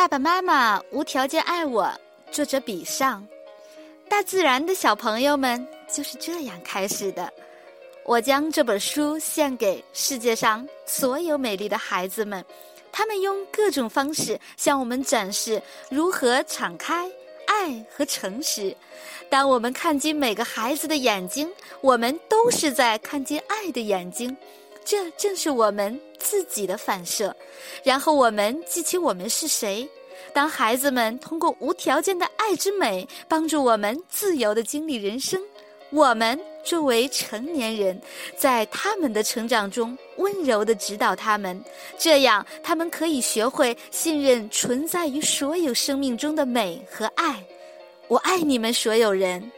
爸爸妈妈无条件爱我。作者比上，大自然的小朋友们就是这样开始的。我将这本书献给世界上所有美丽的孩子们，他们用各种方式向我们展示如何敞开爱和诚实。当我们看进每个孩子的眼睛，我们都是在看见爱的眼睛。这正是我们自己的反射，然后我们记起我们是谁。当孩子们通过无条件的爱之美帮助我们自由的经历人生，我们作为成年人，在他们的成长中温柔的指导他们，这样他们可以学会信任存在于所有生命中的美和爱。我爱你们所有人。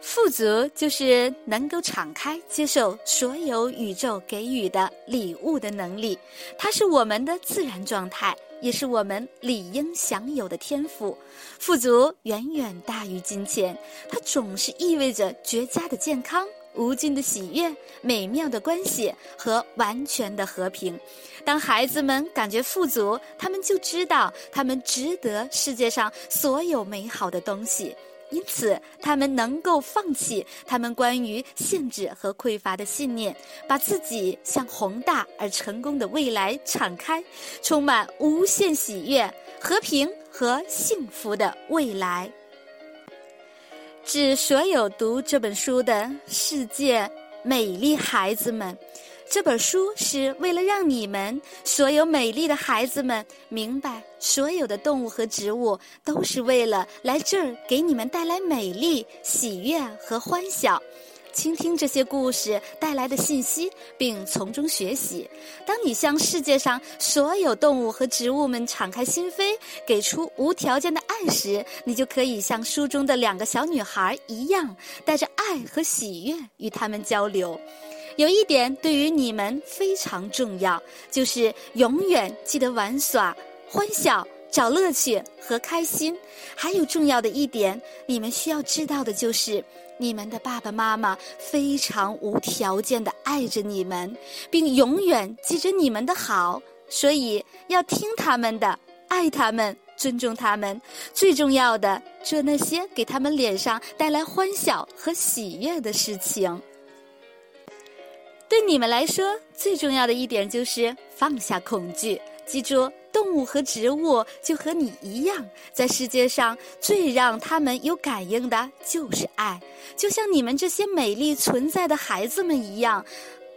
富足就是能够敞开接受所有宇宙给予的礼物的能力，它是我们的自然状态，也是我们理应享有的天赋。富足远远大于金钱，它总是意味着绝佳的健康、无尽的喜悦、美妙的关系和完全的和平。当孩子们感觉富足，他们就知道他们值得世界上所有美好的东西。因此，他们能够放弃他们关于限制和匮乏的信念，把自己向宏大而成功的未来敞开，充满无限喜悦、和平和幸福的未来。致所有读这本书的世界美丽孩子们。这本书是为了让你们所有美丽的孩子们明白，所有的动物和植物都是为了来这儿给你们带来美丽、喜悦和欢笑。倾听这些故事带来的信息，并从中学习。当你向世界上所有动物和植物们敞开心扉，给出无条件的爱时，你就可以像书中的两个小女孩一样，带着爱和喜悦与他们交流。有一点对于你们非常重要，就是永远记得玩耍、欢笑、找乐趣和开心。还有重要的一点，你们需要知道的就是，你们的爸爸妈妈非常无条件的爱着你们，并永远记着你们的好，所以要听他们的，爱他们，尊重他们。最重要的，做那些给他们脸上带来欢笑和喜悦的事情。你们来说，最重要的一点就是放下恐惧。记住，动物和植物就和你一样，在世界上最让他们有感应的就是爱。就像你们这些美丽存在的孩子们一样，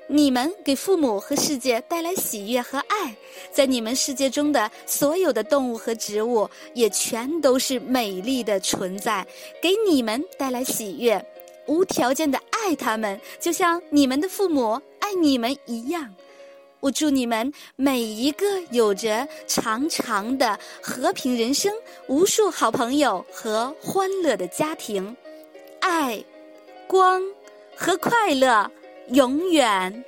你们给父母和世界带来喜悦和爱。在你们世界中的所有的动物和植物，也全都是美丽的存在，给你们带来喜悦。无条件的爱他们，就像你们的父母你们一样。我祝你们每一个有着长长的和平人生，无数好朋友和欢乐的家庭，爱、光和快乐永远。